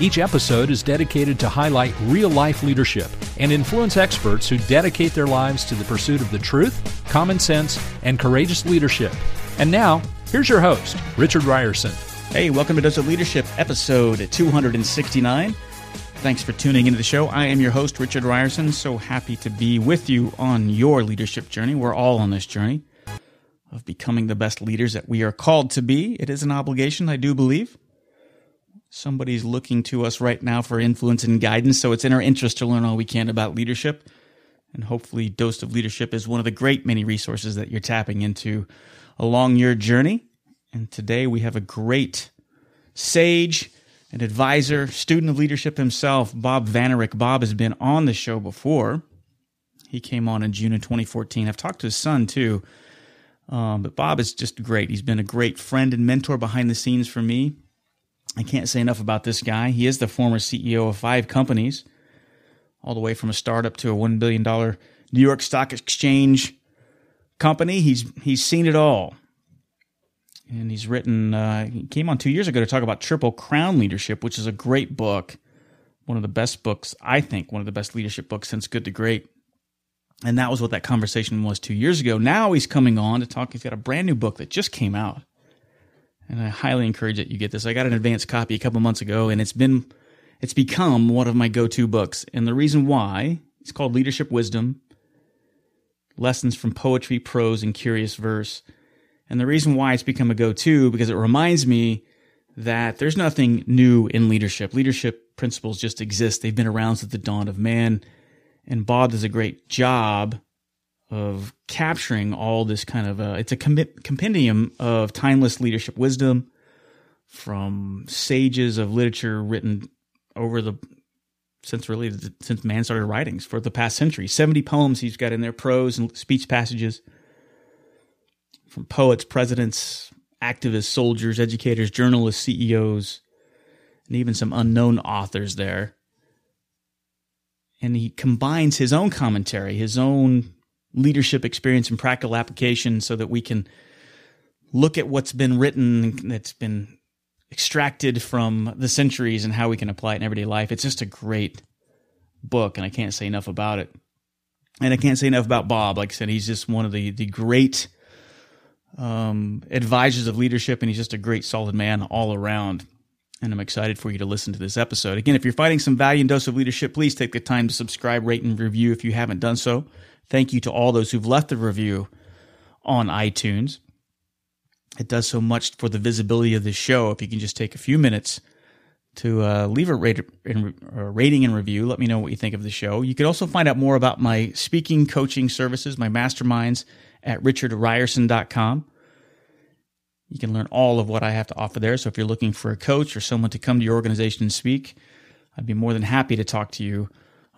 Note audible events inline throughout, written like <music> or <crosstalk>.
Each episode is dedicated to highlight real life leadership and influence experts who dedicate their lives to the pursuit of the truth, common sense, and courageous leadership. And now, here's your host, Richard Rierson. Hey, welcome to Dose of Leadership, episode 269. Thanks for tuning into the show. I am your host, Richard Rierson. So happy to be with you on your leadership journey. We're all on this journey of becoming the best leaders that we are called to be. It is an obligation, I do believe. Somebody's looking to us right now for influence and guidance, so it's in our interest to learn all we can about leadership. And hopefully, Dose of Leadership is one of the great many resources that you're tapping into along your journey. And today we have a great sage, an advisor, student of leadership himself, Bob Vanourek. Bob has been on the show before. He came on in June of 2014. I've talked to his son too. Um, but Bob is just great. He's been a great friend and mentor behind the scenes for me. I can't say enough about this guy. He is the former CEO of five companies, all the way from a startup to a $1 billion New York Stock Exchange company. He's, he's seen it all and he's written. Uh, he came on two years ago to talk about Triple Crown Leadership, which is a great book, one of the best books I think, one of the best leadership books since Good to Great. And that was what that conversation was two years ago. Now he's coming on to talk. He's got a brand new book that just came out, and I highly encourage that you get this. I got an advanced copy a couple months ago, and it's been, it's become one of my go-to books. And the reason why it's called Leadership Wisdom: Lessons from Poetry, Prose, and Curious Verse. And the reason why it's become a go to, because it reminds me that there's nothing new in leadership. Leadership principles just exist. They've been around since the dawn of man. And Bob does a great job of capturing all this kind of, a, it's a compendium of timeless leadership wisdom from sages of literature written over the, since really, since man started writings for the past century. 70 poems he's got in there, prose and speech passages from poets, presidents, activists, soldiers, educators, journalists, CEOs, and even some unknown authors there. And he combines his own commentary, his own leadership experience and practical application so that we can look at what's been written that's been extracted from the centuries and how we can apply it in everyday life. It's just a great book, and I can't say enough about it. And I can't say enough about Bob. Like I said, he's just one of the the great um, advisors of leadership, and he's just a great, solid man all around. And I'm excited for you to listen to this episode. Again, if you're finding some value and Dose of Leadership, please take the time to subscribe, rate, and review if you haven't done so. Thank you to all those who've left a review on iTunes. It does so much for the visibility of the show. If you can just take a few minutes to uh, leave a, rate, a rating and review, let me know what you think of the show. You can also find out more about my speaking coaching services, my masterminds, at richardrierson.com. You can learn all of what I have to offer there. So if you're looking for a coach or someone to come to your organization and speak, I'd be more than happy to talk to you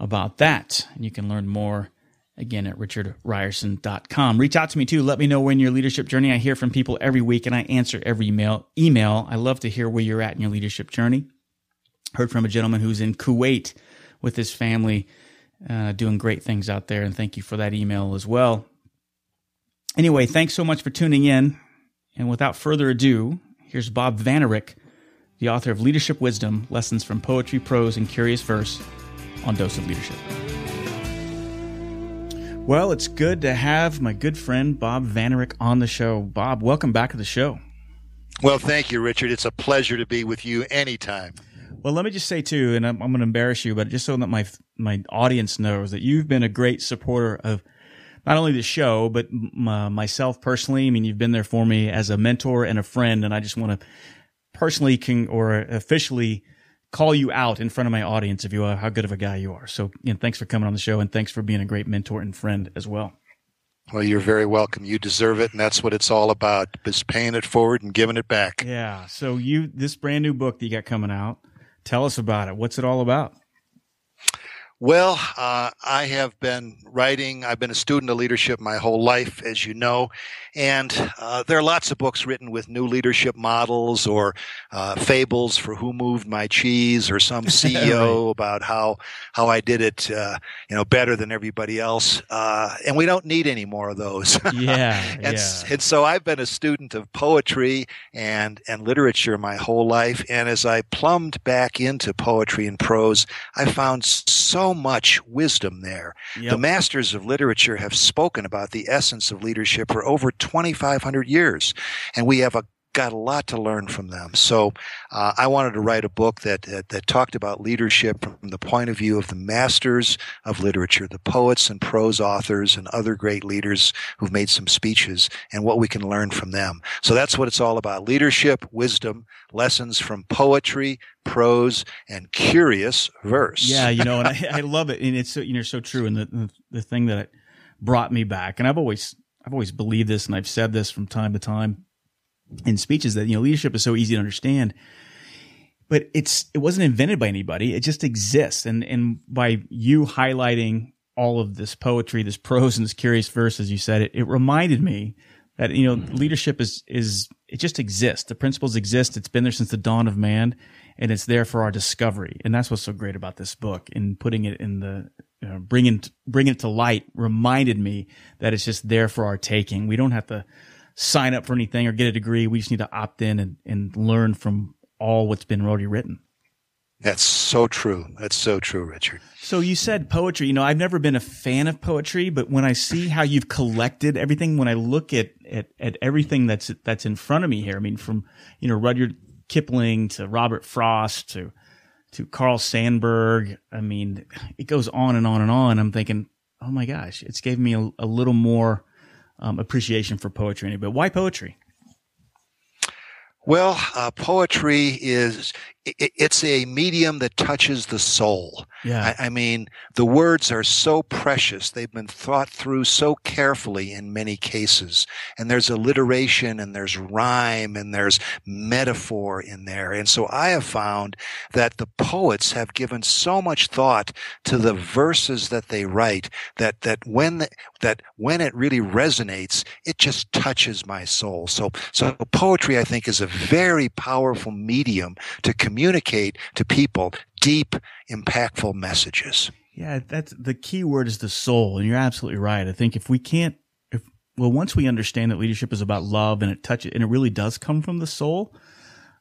about that. And you can learn more again at richardrierson.com. Reach out to me too. Let me know when your leadership journey. I hear from people every week and I answer every email. Email. I love to hear where you're at in your leadership journey. Heard from a gentleman who's in Kuwait with his family, uh, doing great things out there. And thank you for that email as well. Anyway, thanks so much for tuning in. And without further ado, here's Bob Vanourek, the author of Leadership Wisdom Lessons from Poetry, Prose, and Curious Verse on Dose of Leadership. Well, it's good to have my good friend Bob Vanourek on the show. Bob, welcome back to the show. Well, thank you, Richard. It's a pleasure to be with you anytime. Well, let me just say too, and I'm, I'm going to embarrass you, but just so that my my audience knows that you've been a great supporter of not only the show, but m- uh, myself personally. I mean, you've been there for me as a mentor and a friend, and I just want to personally can or officially call you out in front of my audience if you are how good of a guy you are. So, you know, thanks for coming on the show, and thanks for being a great mentor and friend as well. Well, you're very welcome. You deserve it, and that's what it's all about: is paying it forward and giving it back. Yeah. So, you this brand new book that you got coming out, tell us about it. What's it all about? Well, uh, I have been writing. I've been a student of leadership my whole life, as you know, and uh, there are lots of books written with new leadership models or uh, fables for who moved my cheese or some <laughs> CEO right. about how how I did it, uh, you know, better than everybody else. Uh, and we don't need any more of those. <laughs> yeah, and, yeah. and so I've been a student of poetry and and literature my whole life, and as I plumbed back into poetry and prose, I found so much wisdom there. Yep. The masters of literature have spoken about the essence of leadership for over 2,500 years, and we have a got a lot to learn from them. So uh, I wanted to write a book that, that, that talked about leadership from the point of view of the masters of literature, the poets and prose authors and other great leaders who've made some speeches, and what we can learn from them. So that's what it's all about: leadership, wisdom, lessons from poetry, prose, and curious verse. Yeah, you know, and I, <laughs> I love it, and it's so, you know so true. And the, the the thing that brought me back, and I've always I've always believed this, and I've said this from time to time in speeches that you know leadership is so easy to understand but it's it wasn't invented by anybody. It just exists. And and by you highlighting all of this poetry this prose and this curious verse as you said it, it reminded me that you know mm-hmm. leadership is is it just exists. The principles exist. It's been there since the dawn of man and it's there for our discovery. And that's what's so great about this book and putting it in the you know, bringing bringing it to light reminded me that it's just there for our taking. We don't have to sign up for anything or get a degree. We just need to opt in and, and learn from all what's been already written. That's so true. That's so true, Richard. So you said poetry. You know, I've never been a fan of poetry, but when I see how you've collected everything, when I look at, at, at everything that's, that's in front of me here, I mean, from, you know, Rudyard Kipling to Robert Frost to, to Carl Sandburg. I mean, it goes on and on and on. I'm thinking, oh my gosh, it's gave me a, a little more um, appreciation for poetry. But why poetry? Well, uh, poetry is it's a medium that touches the soul. Yeah. I, I, mean, the words are so precious. They've been thought through so carefully in many cases. And there's alliteration and there's rhyme and there's metaphor in there. And so I have found that the poets have given so much thought to the verses that they write that, that when, the, that when it really resonates, it just touches my soul. So, so poetry, I think, is a very powerful medium to communicate communicate to people deep, impactful messages. Yeah, that's the key word is the soul. And you're absolutely right. I think if we can't, if, well, once we understand that leadership is about love and it touches, and it really does come from the soul.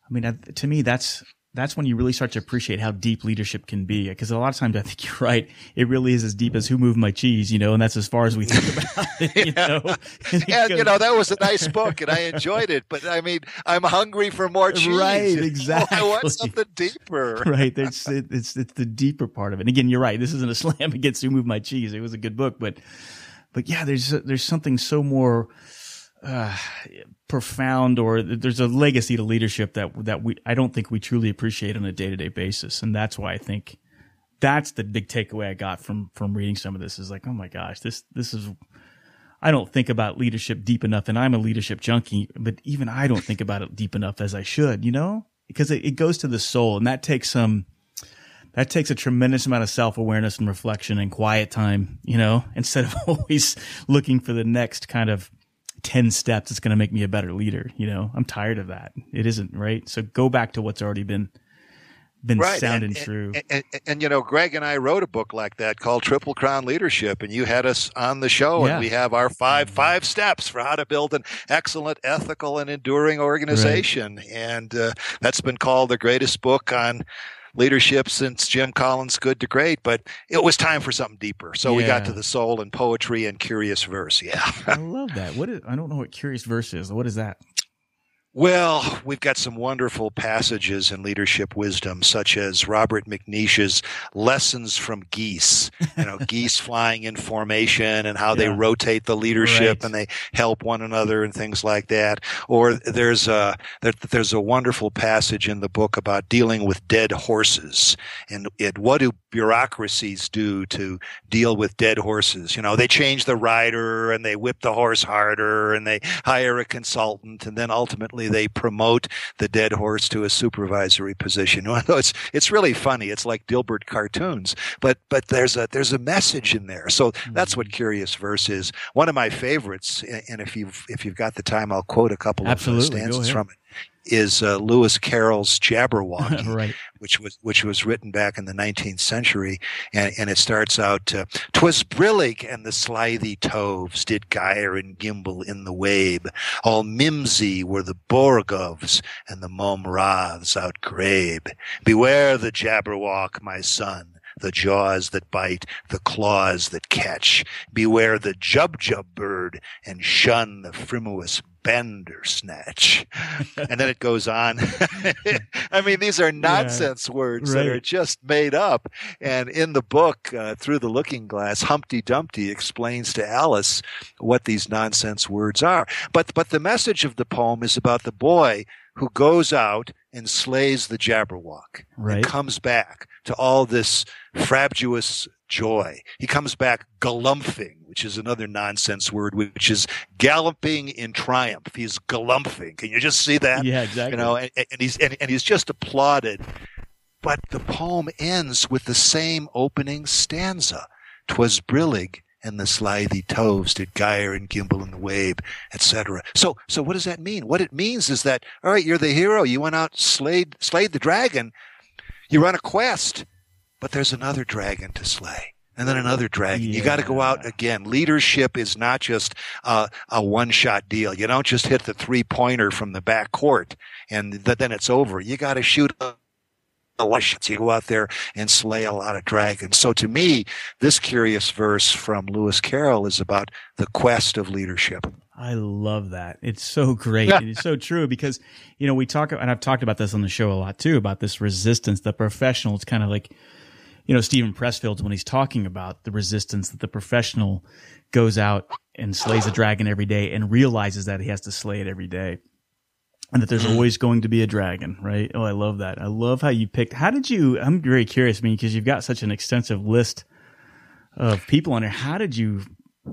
I mean, to me, that's, that's when you really start to appreciate how deep leadership can be. Because a lot of times I think you're right. It really is as deep as who moved my cheese, you know, and that's as far as we think about <laughs> it, you know. And, <laughs> and you know, that was a nice book and I enjoyed it. But I mean, I'm hungry for more cheese. Right, exactly. <laughs> I want something deeper. Right. It's, it's, it's the deeper part of it. And again, you're right. This isn't a slam against who moved my cheese. It was a good book, but, but yeah, there's, there's something so more, uh, profound or there's a legacy to leadership that that we I don't think we truly appreciate on a day to day basis, and that's why I think that's the big takeaway I got from from reading some of this is like, oh my gosh, this this is. I don't think about leadership deep enough, and I'm a leadership junkie, but even I don't think about it deep enough as I should, you know, because it, it goes to the soul, and that takes some that takes a tremendous amount of self awareness and reflection and quiet time, you know, <laughs> instead of <laughs> always looking for the next kind of 10 steps that's going to make me a better leader. You know, I'm tired of that. It isn't right. So go back to what's already been been right. sound and, and true. And, and, and, you know, Greg and I wrote a book like that called Triple Crown Leadership, and you had us on the show, yeah. and we have our five five steps for how to build an excellent, ethical, and enduring organization. Right. And uh, that's been called the greatest book on leadership since Jim Collins' Good to Great, but it was time for something deeper. So yeah. we got to the soul and poetry and curious verse. Yeah. I love that. What is, I don't know what curious verse is. What is that? Well, we've got some wonderful passages in leadership wisdom, such as Robert McNeish's Lessons from Geese. You know, <laughs> geese flying in formation and how yeah. they rotate the leadership right. and they help one another and things like that. Or there's a there, there's a wonderful passage in the book about dealing with dead horses and it, what do bureaucracies do to deal with dead horses? You know, they change the rider and they whip the horse harder and they hire a consultant and then ultimately they promote the dead horse to a supervisory position. <laughs> Well, it's it's really funny. It's like Dilbert cartoons, but but there's a there's a message in there. So that's what mm-hmm. Curious Verse is. One of my favorites. And if you've if you've got the time, I'll quote a couple Absolutely. of stanzas from it is uh, Lewis Carroll's <laughs> Jabberwocky, right. which was which was written back in the 19th century, and, and it starts out, uh, "Twas brillig and the slithy toves did gyre and gimble in the wabe. All mimsy were the Borogoves and the Mome Raths outgrabe. Beware the Jabberwock, my son." The jaws that bite, the claws that catch. Beware the jubjub bird and shun the frimulous Bandersnatch. <laughs> and then it goes on. <laughs> I mean, these are nonsense yeah, words right. that are just made up. And in the book, uh, Through the Looking Glass, Humpty Dumpty explains to Alice what these nonsense words are. But, but the message of the poem is about the boy who goes out and slays the Jabberwock right. and comes back to all this frabjous joy. He comes back galumphing, which is another nonsense word, which is galloping in triumph. He's galumphing. Can you just see that? Yeah, exactly. You know, and, and he's and, and he's just applauded. But the poem ends with the same opening stanza. Twas brillig and the slithy toves did gyre and gimble in the wabe, etc. So, so what does that mean? What it means is that, all right, you're the hero. You went out, slayed, slayed the dragon. You run a quest but there's another dragon to slay and then another dragon. Yeah. You got to go out again. Leadership is not just uh, a one shot deal. You don't just hit the three pointer from the back court and th- then it's over. You got to shoot a shots. You go out there and slay a lot of dragons. So to me, this curious verse from Lewis Carroll is about the quest of leadership. I love that. It's so great. it's so true because, you know, we talk, and I've talked about this on the show a lot too, about this resistance, the professional. It's kind of like, you know, Steven Pressfield's when he's talking about the resistance that the professional goes out and slays a dragon every day and realizes that he has to slay it every day. And that there's mm. always going to be a dragon, right? Oh, I love that. I love how you picked. How did you? I'm very curious, I mean, because you've got such an extensive list of people on there. How did you,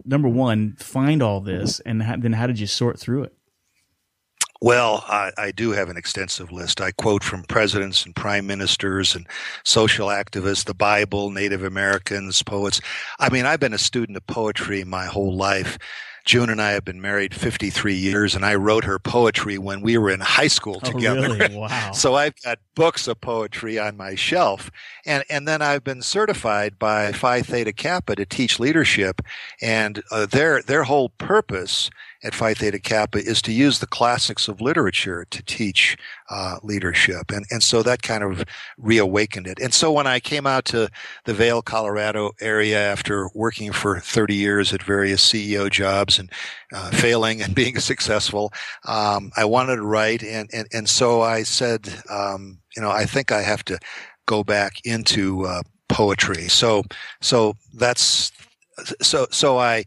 number one, find all this, and then how did you sort through it? Well, I, I, do have an extensive list. I quote from presidents and prime ministers and social activists, the Bible, Native Americans, poets. I mean, I've been a student of poetry my whole life. June and I have been married 53 years, and I wrote her poetry when we were in high school <laughs> oh, together. Oh, really? <laughs> Wow. so I've got books of poetry on my shelf. And, and then I've been certified by Phi Theta Kappa to teach leadership. And uh, their, their whole purpose at Phi Theta Kappa is to use the classics of literature to teach uh, leadership, and and so that kind of reawakened it. And so when I came out to the Vail, Colorado area after working for 30 years at various CEO jobs and uh, failing and <laughs> being successful, um, I wanted to write, and and and so I said, um, you know, I think I have to go back into uh, poetry. So so that's so so I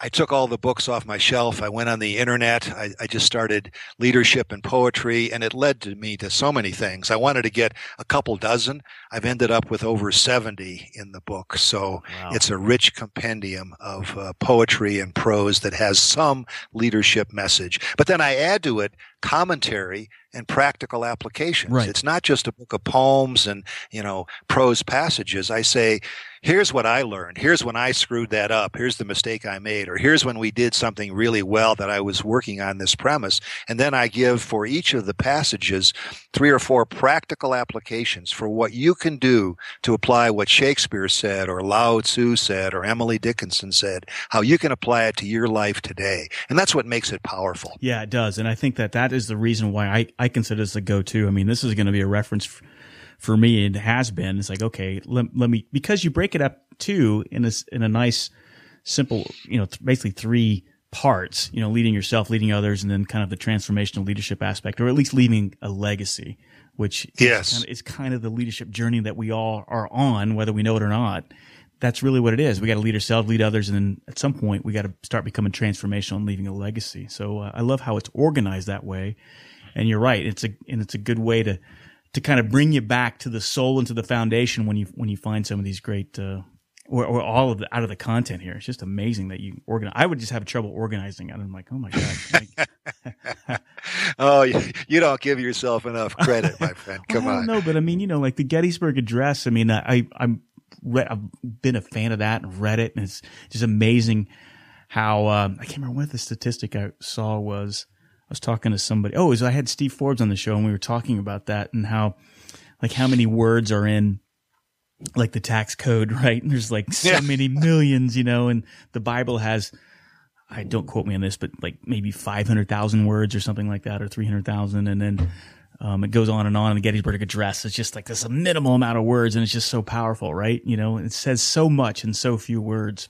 I took all the books off my shelf. I went on the internet. I, I, just started leadership and poetry, and it led to me to so many things. I wanted to get a couple dozen. I've ended up with over 70 in the book. So wow. it's a rich compendium of uh, poetry and prose that has some leadership message. But then I add to it commentary and practical applications. Right. It's not just a book of poems and, you know, prose passages. I say, here's what I learned. Here's when I screwed that up. Here's the mistake I made. Or here's when we did something really well that I was working on this premise. And then I give for each of the passages three or four practical applications for what you can do to apply what Shakespeare said or Lao Tzu said or Emily Dickinson said, how you can apply it to your life today. And that's what makes it powerful. Yeah, it does. And I think that that is the reason why I, I consider this a go-to. I mean, this is going to be a reference f- for me. It has been. It's like, okay, let, let me, because you break it up too in a, in a nice, simple, you know, basically three parts, you know, leading yourself, leading others, and then kind of the transformational leadership aspect, or at least leaving a legacy, which yes. is, kind of, is kind of the leadership journey that we all are on, whether we know it or not. That's really what it is. We got to lead ourselves, lead others, and then at some point we got to start becoming transformational and leaving a legacy. So uh, I love how it's organized that way. And you're right. It's a and it's a good way to to kind of bring you back to the soul and to the foundation when you when you find some of these great uh, or, or all of the out of the content here. It's just amazing that you organize. I would just have trouble organizing it. I'm like, oh my god. <laughs> oh, you, you, don't give yourself enough credit, my friend. Come <laughs> well, on. No, but I mean, you know, like the Gettysburg Address. I mean, I I'm read, I've been a fan of that and read it, and it's just amazing how um, I can't remember what the statistic I saw was. I was talking to somebody. Oh, was, I had Steve Forbes on the show, and we were talking about that and how, like, how many words are in like the tax code, <laughs> right? And there's like so yeah. many millions, you know, and the Bible has, I don't quote me on this, but like maybe 500,000 words or something like that, or 300,000. And then, um, it goes on and on in the Gettysburg Address. It's just like this a minimal amount of words and it's just so powerful, right? You know, it says so much in so few words.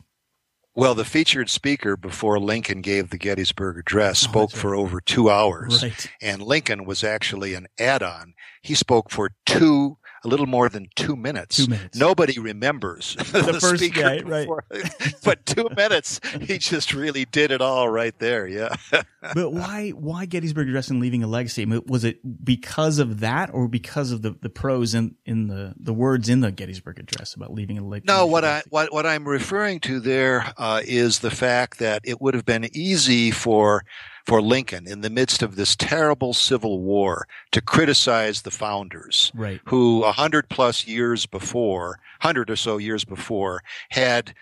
Well, the featured speaker before Lincoln gave the Gettysburg Address oh, spoke right. for over two hours. Right. And Lincoln was actually an add on. He spoke for two a little more than two minutes. Two minutes. Nobody remembers <laughs> the, the first guy, right? <laughs> but two minutes, he just really did it all right there. Yeah. <laughs> but why, why Gettysburg Address and leaving a legacy? was it because of that, or because of the the prose in in the the words in the Gettysburg Address about leaving a legacy? No, what I what what I'm referring to there uh, is the fact that it would have been easy for for Lincoln in the midst of this terrible civil war to criticize the founders, right. who a hundred plus years before, hundred or so years before, had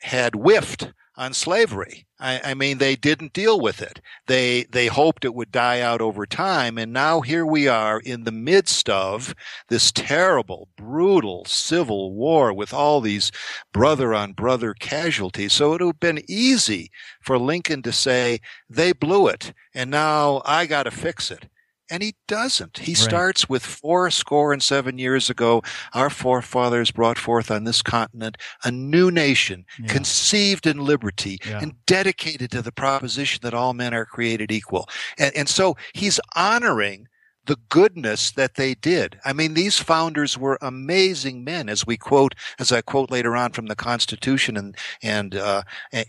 had whiffed on slavery. I, I, mean, they didn't deal with it. They they hoped it would die out over time, and now here we are in the midst of this terrible, brutal civil war with all these brother on brother casualties. So it would have been easy for Lincoln to say they blew it, and now I got to fix it. And he doesn't. He right. starts with four score and seven years ago, our forefathers brought forth on this continent a new nation, yeah. conceived in liberty yeah. and dedicated to the proposition that all men are created equal. And, and so he's honoring the goodness that they did. I mean, these founders were amazing men, as we quote, as I quote later on from the Constitution and and uh,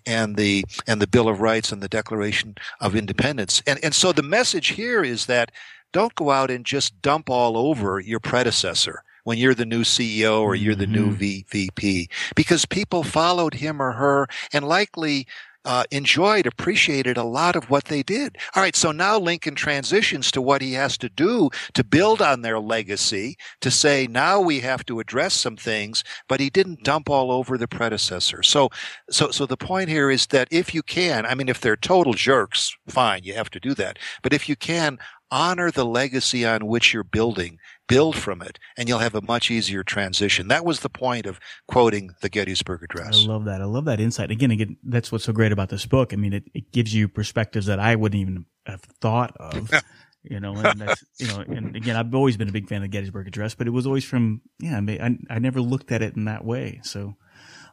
and the and the Bill of Rights and the Declaration of Independence. And and so the message here is that don't go out and just dump all over your predecessor when you're the new CEO or you're the new mm-hmm. VP because people followed him or her and likely uh, enjoyed, appreciated a lot of what they did. All right, so now Lincoln transitions to what he has to do to build on their legacy, to say now we have to address some things, but he didn't dump all over the predecessor. So, so, so the point here is that if you can, I mean, if they're total jerks, fine, you have to do that. But if you can, honor the legacy on which you're building build from it and you'll have a much easier transition. That was the point of quoting the Gettysburg Address. I love that. I love that insight. Again, again, that's what's so great about this book. I mean, it, it gives you perspectives that I wouldn't even have thought of. <laughs> you know, and that's, you know, and again, I've always been a big fan of the Gettysburg Address, but it was always from, yeah, I, mean, I, I never looked at it in that way. So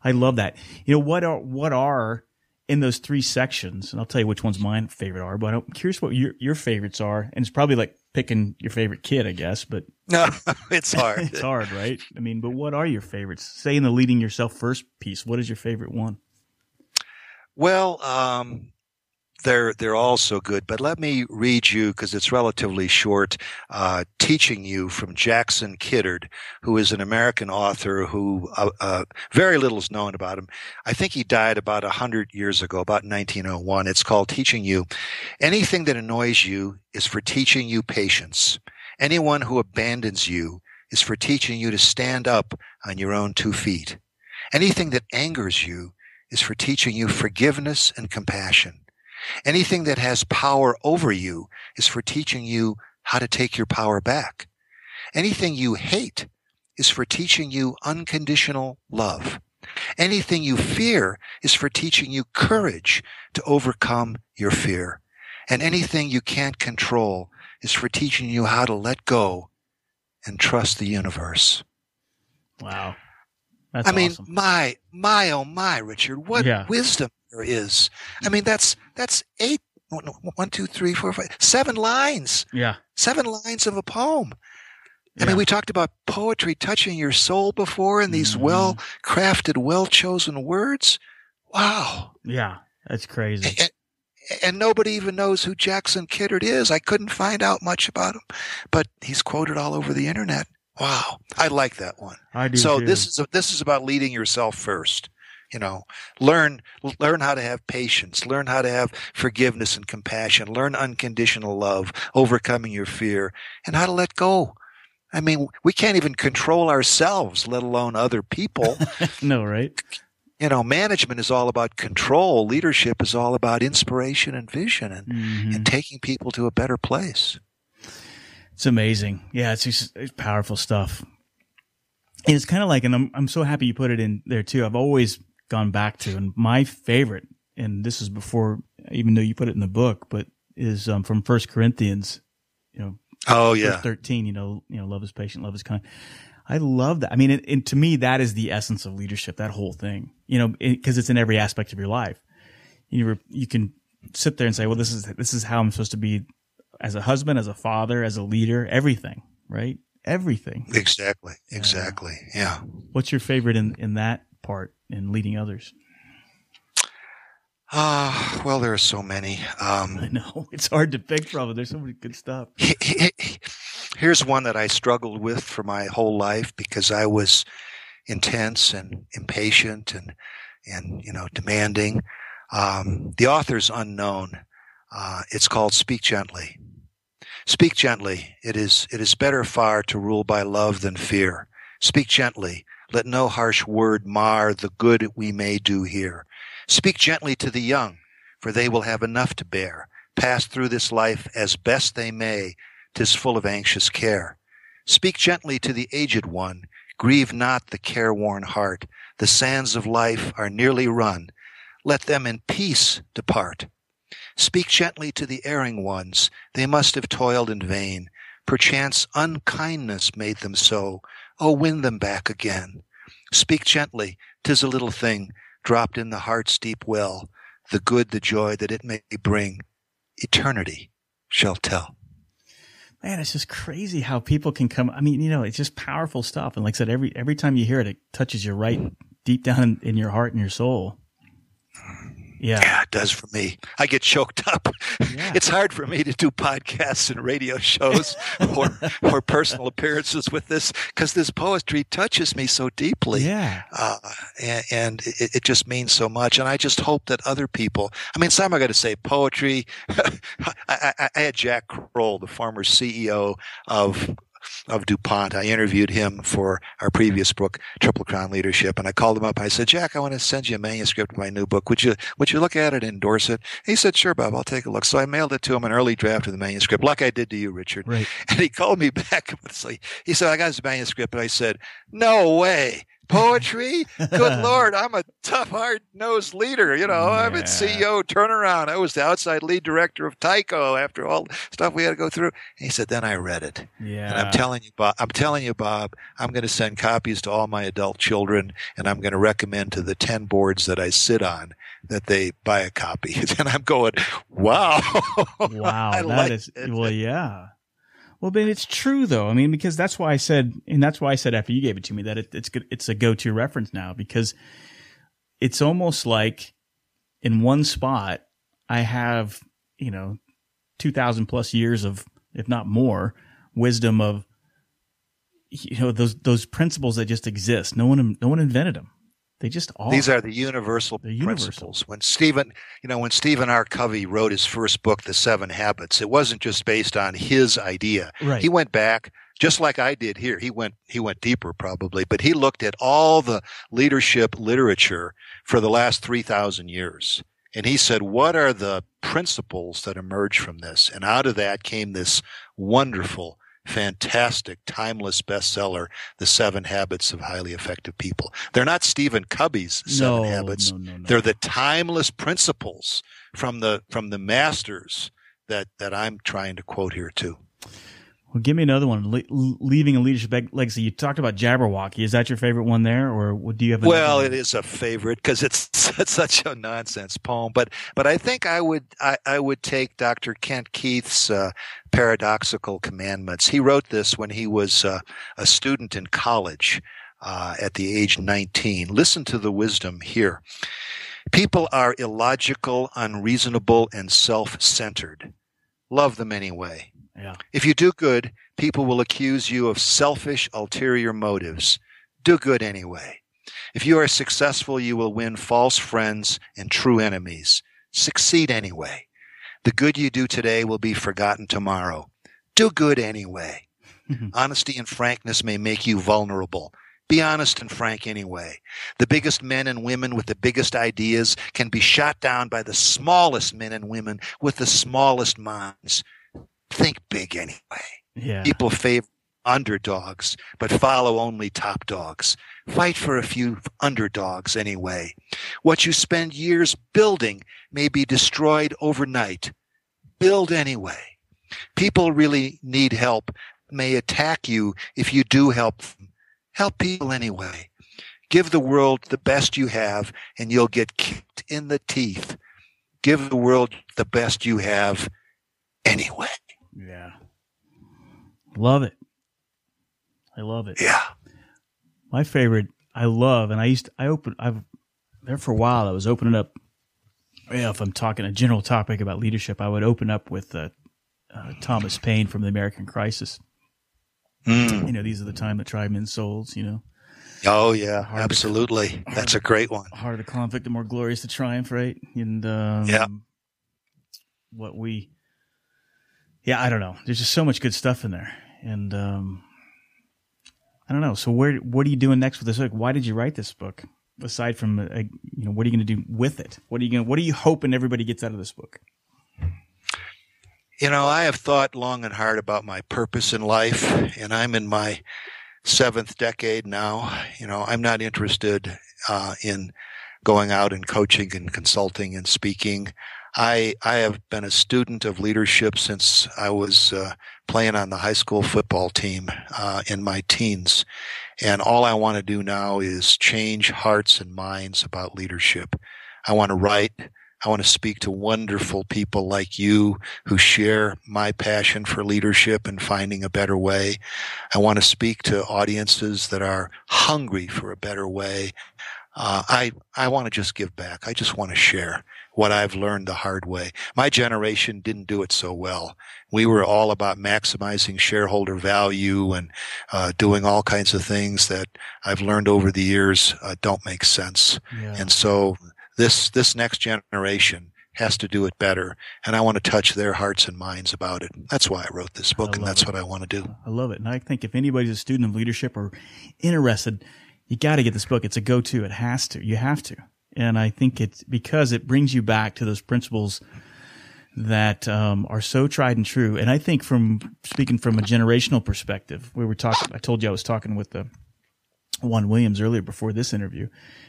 I love that. You know, what are, what are, in those three sections, and I'll tell you which ones my favorite are, but I'm curious what your, your favorites are. And it's probably like picking your favorite kid, I guess, but no, <laughs> it's hard. <laughs> it's hard, right? I mean, but what are your favorites? Say in the leading yourself first piece, what is your favorite one? Well, um, they're they're all so good. But let me read you because it's relatively short. Uh, teaching you from Jackson Kiddard, who is an American author who uh, uh, very little is known about him. I think he died about hundred years ago, about 1901. It's called Teaching You. Anything that annoys you is for teaching you patience. Anyone who abandons you is for teaching you to stand up on your own two feet. Anything that angers you is for teaching you forgiveness and compassion. Anything that has power over you is for teaching you how to take your power back. Anything you hate is for teaching you unconditional love. Anything you fear is for teaching you courage to overcome your fear. And anything you can't control is for teaching you how to let go and trust the universe. Wow. That's I mean, awesome. my my oh my, Richard, what Yeah. wisdom there is. I mean, that's that's eight, one, two, three, four, five, seven lines, yeah. seven lines of a poem. I mean, we talked about poetry touching your soul before, and these Mhm. well crafted, well chosen words. Wow. Yeah. That's crazy. And, and nobody even knows who Jackson Kiddard is. I couldn't find out much about him, but he's quoted all over the internet. Wow. I like that one. I do. So too. this is this is about leading yourself first. You know, learn learn how to have patience, learn how to have forgiveness and compassion, learn unconditional love, overcoming your fear, and how to let go. I mean, we can't even control ourselves, let alone other people. <laughs> no, right? you know, management is all about control. Leadership is all about inspiration and vision and, Mhm. and taking people to a better place. It's amazing. Yeah, it's just it's powerful stuff. And it's kind of like, and I'm I'm so happy you put it in there too. I've always gone back to, and my favorite, and this is before, even though you put it in the book, but is um, from First Corinthians. You know, Oh yeah, thirteen. You know, you know, love is patient, love is kind. I love that. I mean, it, and to me, that is the essence of leadership. That whole thing, you know, because it's in every aspect of your life. You re- you can sit there and say, well, this is this is how I'm supposed to be as a husband, as a father, as a leader, everything, right? Everything. Exactly. Exactly. Yeah. What's your favorite in in that part in leading others? Ah, well, there are so many. Um, <laughs> I know it's hard to pick from. There's so many good stuff. <laughs> Here's one that I struggled with for my whole life because I was intense and impatient and and you know demanding. Um, the author's unknown. Uh, it's called Speak Gently. Speak gently. It is it is better far to rule by love than fear. Speak gently. Let no harsh word mar the good we may do here. Speak gently to the young, for they will have enough to bear. Pass through this life as best they may, tis full of anxious care. Speak gently to the aged one, grieve not the careworn heart. The sands of life are nearly run. Let them in peace depart. Speak gently to the erring ones, they must have toiled in vain. Perchance unkindness made them so. Oh, win them back again. Speak gently, 'tis a little thing, dropped in the heart's deep well. The good, the joy that it may bring, eternity shall tell. Man, it's just crazy how people can come. I mean, you know, it's just powerful stuff. And like I said, every every time you hear it, it touches you right deep down in, in your heart and your soul. Yeah. Yeah, it does for me. I get choked up. Yeah. It's hard for me to do podcasts and radio shows <laughs> or or personal appearances with this because this poetry touches me so deeply. Yeah. Uh, and, and it, it just means so much. And I just hope that other people, I mean, some are going to say poetry. <laughs> I, I, I had Jack Krol, the former CEO of of DuPont. I interviewed him for our previous book, Triple Crown Leadership, and I called him up. I said, Jack, I want to send you a manuscript of my new book. Would you would you look at it and endorse it? He said, Sure, Bob, I'll take a look. So I mailed it to him, an early draft of the manuscript, like I did to you, Richard. Right. <laughs> And he called me <laughs> back. He said, I got his manuscript. And I said, No way. Poetry? Good <laughs> Lord, I'm a tough, hard nosed leader. You know, I'm Yeah. at CEO turnaround. I was the outside lead director of Tyco after all the stuff we had to go through. And he said, Then I read it. Yeah. And I'm telling you, Bob, I'm telling you, Bob, I'm going to send copies to all my adult children and I'm going to recommend to the 10 boards that I sit on that they buy a copy. <laughs> and I'm going, wow. <laughs> Wow, that like is it. well, yeah. Well, but it's true though. I mean, because that's why I said, and that's why I said after you gave it to me that it, it's. It's a go-to reference now because it's almost like in one spot I have you know two thousand plus years of, if not more, wisdom of you know those those principles that just exist. No one no one invented them. They just are. These are the universal universal. principles. When Stephen, you know, when Stephen R. Covey wrote his first book, The Seven Habits, it wasn't just based on his idea. right. He went back, just like I did here. He went, he went deeper probably, but he looked at all the leadership literature for the last 3,000 years. And he said, what are the principles that emerge from this? And out of that came this wonderful, fantastic, timeless bestseller, The Seven Habits of Highly Effective People. They're not Stephen Covey's Seven no, Habits. No, no, no. They're the timeless principles from the, from the masters that, that I'm trying to quote here too. Well, give me another one. Le- leaving a leadership legacy. You talked about Jabberwocky. Is that your favorite one there, or do you have? Well, one? it is a favorite because it's, <laughs> it's such a nonsense poem. But but I think I would I, I would take Dr. Kent Keith's uh, paradoxical commandments. He wrote this when he was uh, a student in college uh, at the age 19. Listen to the wisdom here. People are illogical, unreasonable, and self-centered. Love them anyway. Yeah. If you do good, people will accuse you of selfish, ulterior motives. Do good anyway. If you are successful, you will win false friends and true enemies. Succeed anyway. The good you do today will be forgotten tomorrow. Do good anyway. <laughs> Honesty and frankness may make you vulnerable. Be honest and frank anyway. The biggest men and women with the biggest ideas can be shot down by the smallest men and women with the smallest minds think big anyway. Yeah. People favor underdogs, but follow only top dogs. Fight for a few underdogs anyway. What you spend years building may be destroyed overnight. Build anyway. People really need help, may attack you if you do help them. Help people anyway. Give the world the best you have and you'll get kicked in the teeth. Give the world the best you have anyway. Yeah. Love it. I love it. Yeah. My favorite, I love, and I used to, I open, I've there for a while. I was opening up. Yeah, if I'm talking a general topic about leadership, I would open up with uh, uh, Thomas Paine from the American Crisis. Mm. You know, these are the time that try men's souls. You know. Oh yeah, hard absolutely. To, That's a great one. Harder to conflict, the more glorious to triumph, right? And um, yeah, what we yeah, I don't know. There's just so much good stuff in there, and um, I don't know. So where what are you doing next with this book? Why did you write this book? Aside from uh, you know, what are you going to do with it? What are you going? What are you hoping everybody gets out of this book? You know, I have thought long and hard about my purpose in life, and I'm in my seventh decade now. You know, I'm not interested uh, in going out and coaching and consulting and speaking. I I have been a student of leadership since I was uh, playing on the high school football team uh, in my teens, and all I want to do now is change hearts and minds about leadership. I want to write. I want to speak to wonderful people like you who share my passion for leadership and finding a better way. I want to speak to audiences that are hungry for a better way. Uh, I I want to just give back. I just want to share what I've learned the hard way. My generation didn't do it so well. We were all about maximizing shareholder value and uh, doing all kinds of things that I've learned over the years uh, don't make sense. Yeah. And so this this next generation has to do it better, and I want to touch their hearts and minds about it. That's why I wrote this book, and that's it. what I want to do. I love it, and I think if anybody's a student of leadership or interested, you got to get this book. It's a go-to. It has to. You have to. And I think it's because it brings you back to those principles that um, are so tried and true. And I think from speaking from a generational perspective, we were talking, I told you I was talking with the Juan Williams earlier before this interview,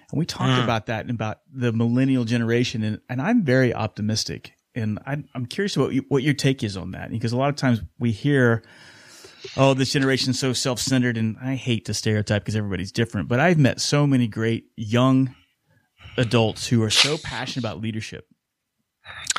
and we talked mm. about that and about the millennial generation. And, and I'm very optimistic. And I, I'm curious what, you, what your take is on that, because a lot of times we hear, oh, this generation's so self-centered, and I hate to stereotype because everybody's different, but I've met so many great young adults who are so passionate about leadership.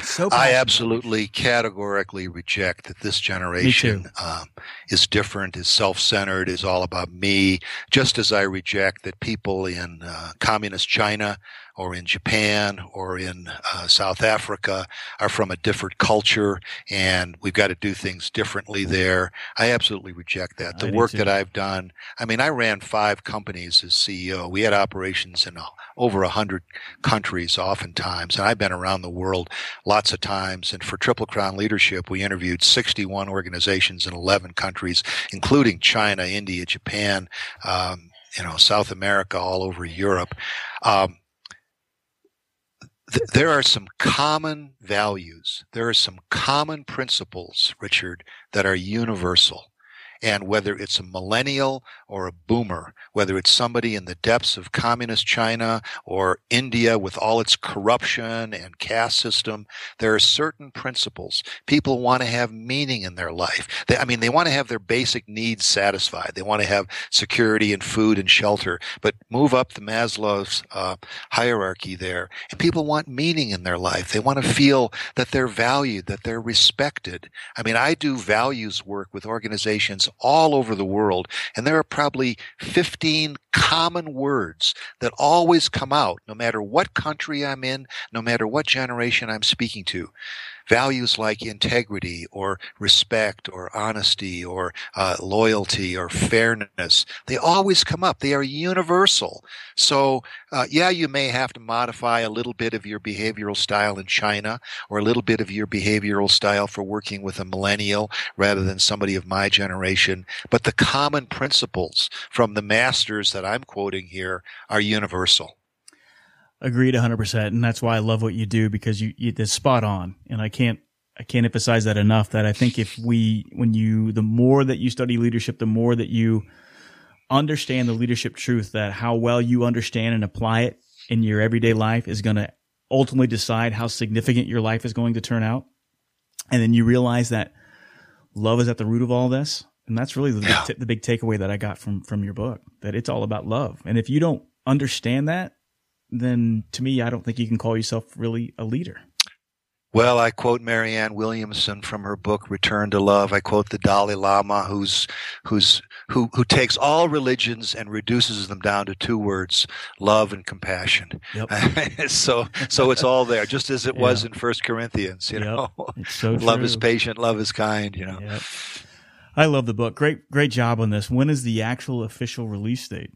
So I absolutely categorically reject that this generation um, is different, is self-centered, is all about me. Just as I reject that people in uh, communist China or in Japan or in uh, South Africa are from a different culture and we've got to do things differently there. I absolutely reject that. The work that I've done, I mean, I ran five companies as CEO. We had operations in over a hundred countries oftentimes, and I've been around the world lots of times. And for Triple Crown Leadership, we interviewed 61 organizations in 11 countries, including China, India, Japan, um, you know, South America, all over Europe. Um, there are some common values. There are some common principles, Richard, that are universal. And whether it's a millennial or a boomer, whether it's somebody in the depths of communist China or India with all its corruption and caste system, there are certain principles. People want to have meaning in their life. They, I mean, they want to have their basic needs satisfied. They want to have security and food and shelter, but move up the Maslow's uh, hierarchy there. And people want meaning in their life. They want to feel that they're valued, that they're respected. I mean, I do values work with organizations all over the world, and there are probably 15 common words that always come out no matter what country I'm in, no matter what generation I'm speaking to values like integrity or respect or honesty or uh, loyalty or fairness, they always come up. They are universal. So, uh, yeah, you may have to modify a little bit of your behavioral style in China or a little bit of your behavioral style for working with a millennial rather than somebody of my generation. But the common principles from the masters that I'm quoting here are universal. Agreed 100%. And that's why I love what you do because you, you it's spot on. And I can't, I can't emphasize that enough that I think if we, when you, the more that you study leadership, the more that you understand the leadership truth that how well you understand and apply it in your everyday life is going to ultimately decide how significant your life is going to turn out. And then you realize that love is at the root of all this. And that's really the, yeah. t- the big takeaway that I got from, from your book, that it's all about love. And if you don't understand that, then to me, I don't think you can call yourself really a leader. Well, I quote Marianne Williamson from her book Return to Love. I quote the Dalai Lama who's who's who who takes all religions and reduces them down to two words, love and compassion. Yep. <laughs> so so it's all there, just as it yeah. was in First Corinthians, you yep. know. So <laughs> love is patient, love is kind, you know. Yep. I love the book. Great great job on this. When is the actual official release date?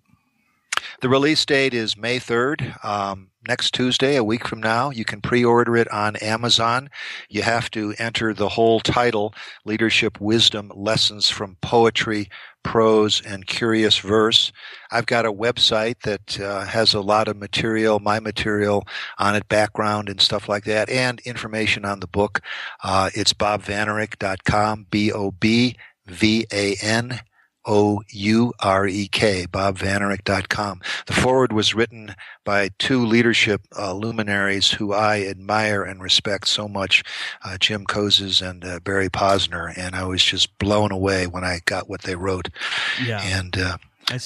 The release date is May 3rd, um, next Tuesday, a week from now. You can pre order it on Amazon. You have to enter the whole title Leadership Wisdom Lessons from Poetry, Prose, and Curious Verse. I've got a website that uh, has a lot of material, my material on it, background and stuff like that, and information on the book. Uh, it's bobvanourek.com, B O B V A N O U R E K, bobvanourek.com. The foreword was written by two leadership uh, luminaries who I admire and respect so much, uh, Jim Kouzes and uh, Barry Posner, and I was just blown away when I got what they wrote. Yeah. And uh,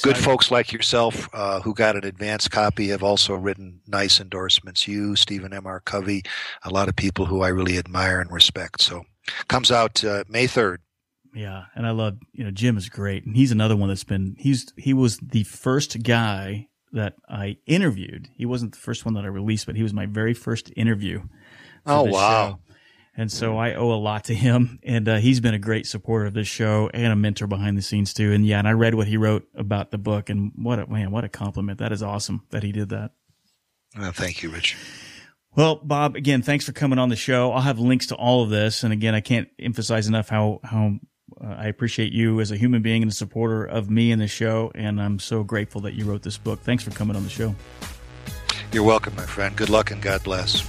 good folks like yourself uh, who got an advance copy have also written nice endorsements. You, Stephen M. R. Covey, a lot of people who I really admire and respect. So comes out uh, May 3rd. Yeah, and I love you know Jim is great, and he's another one that's been he's he was the first guy that I interviewed. He wasn't the first one that I released, but he was my very first interview. Oh wow! Show. And so I owe a lot to him, and uh, he's been a great supporter of this show and a mentor behind the scenes too. And yeah, and I read what he wrote about the book, and what a man, what a compliment! That is awesome that he did that. Well, thank you, Rich. Well, Bob, again, thanks for coming on the show. I'll have links to all of this, and again, I can't emphasize enough how how uh, I appreciate you as a human being and a supporter of me and the show, and I'm so grateful that you wrote this book. Thanks for coming on the show. You're welcome, my friend. Good luck and God bless.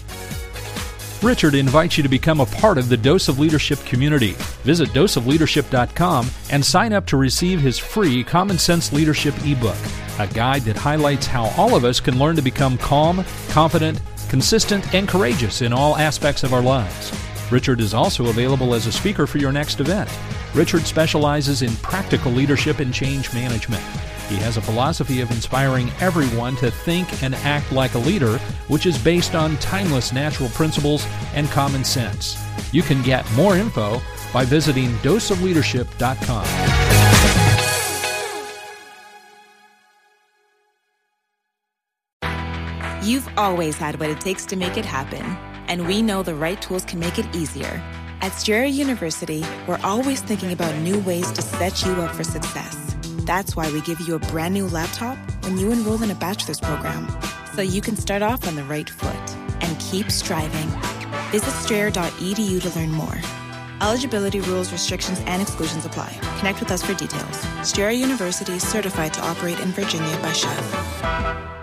Richard invites you to become a part of the Dose of Leadership community. Visit doseofleadership.com and sign up to receive his free Common Sense Leadership ebook, a guide that highlights how all of us can learn to become calm, confident, consistent, and courageous in all aspects of our lives. Richard is also available as a speaker for your next event. Richard specializes in practical leadership and change management. He has a philosophy of inspiring everyone to think and act like a leader, which is based on timeless natural principles and common sense. You can get more info by visiting doseofleadership.com. You've always had what it takes to make it happen and we know the right tools can make it easier. At Strayer University, we're always thinking about new ways to set you up for success. That's why we give you a brand new laptop when you enroll in a bachelor's program, so you can start off on the right foot and keep striving. Visit strayer.edu to learn more. Eligibility rules, restrictions, and exclusions apply. Connect with us for details. Strayer University is certified to operate in Virginia by SCHEV.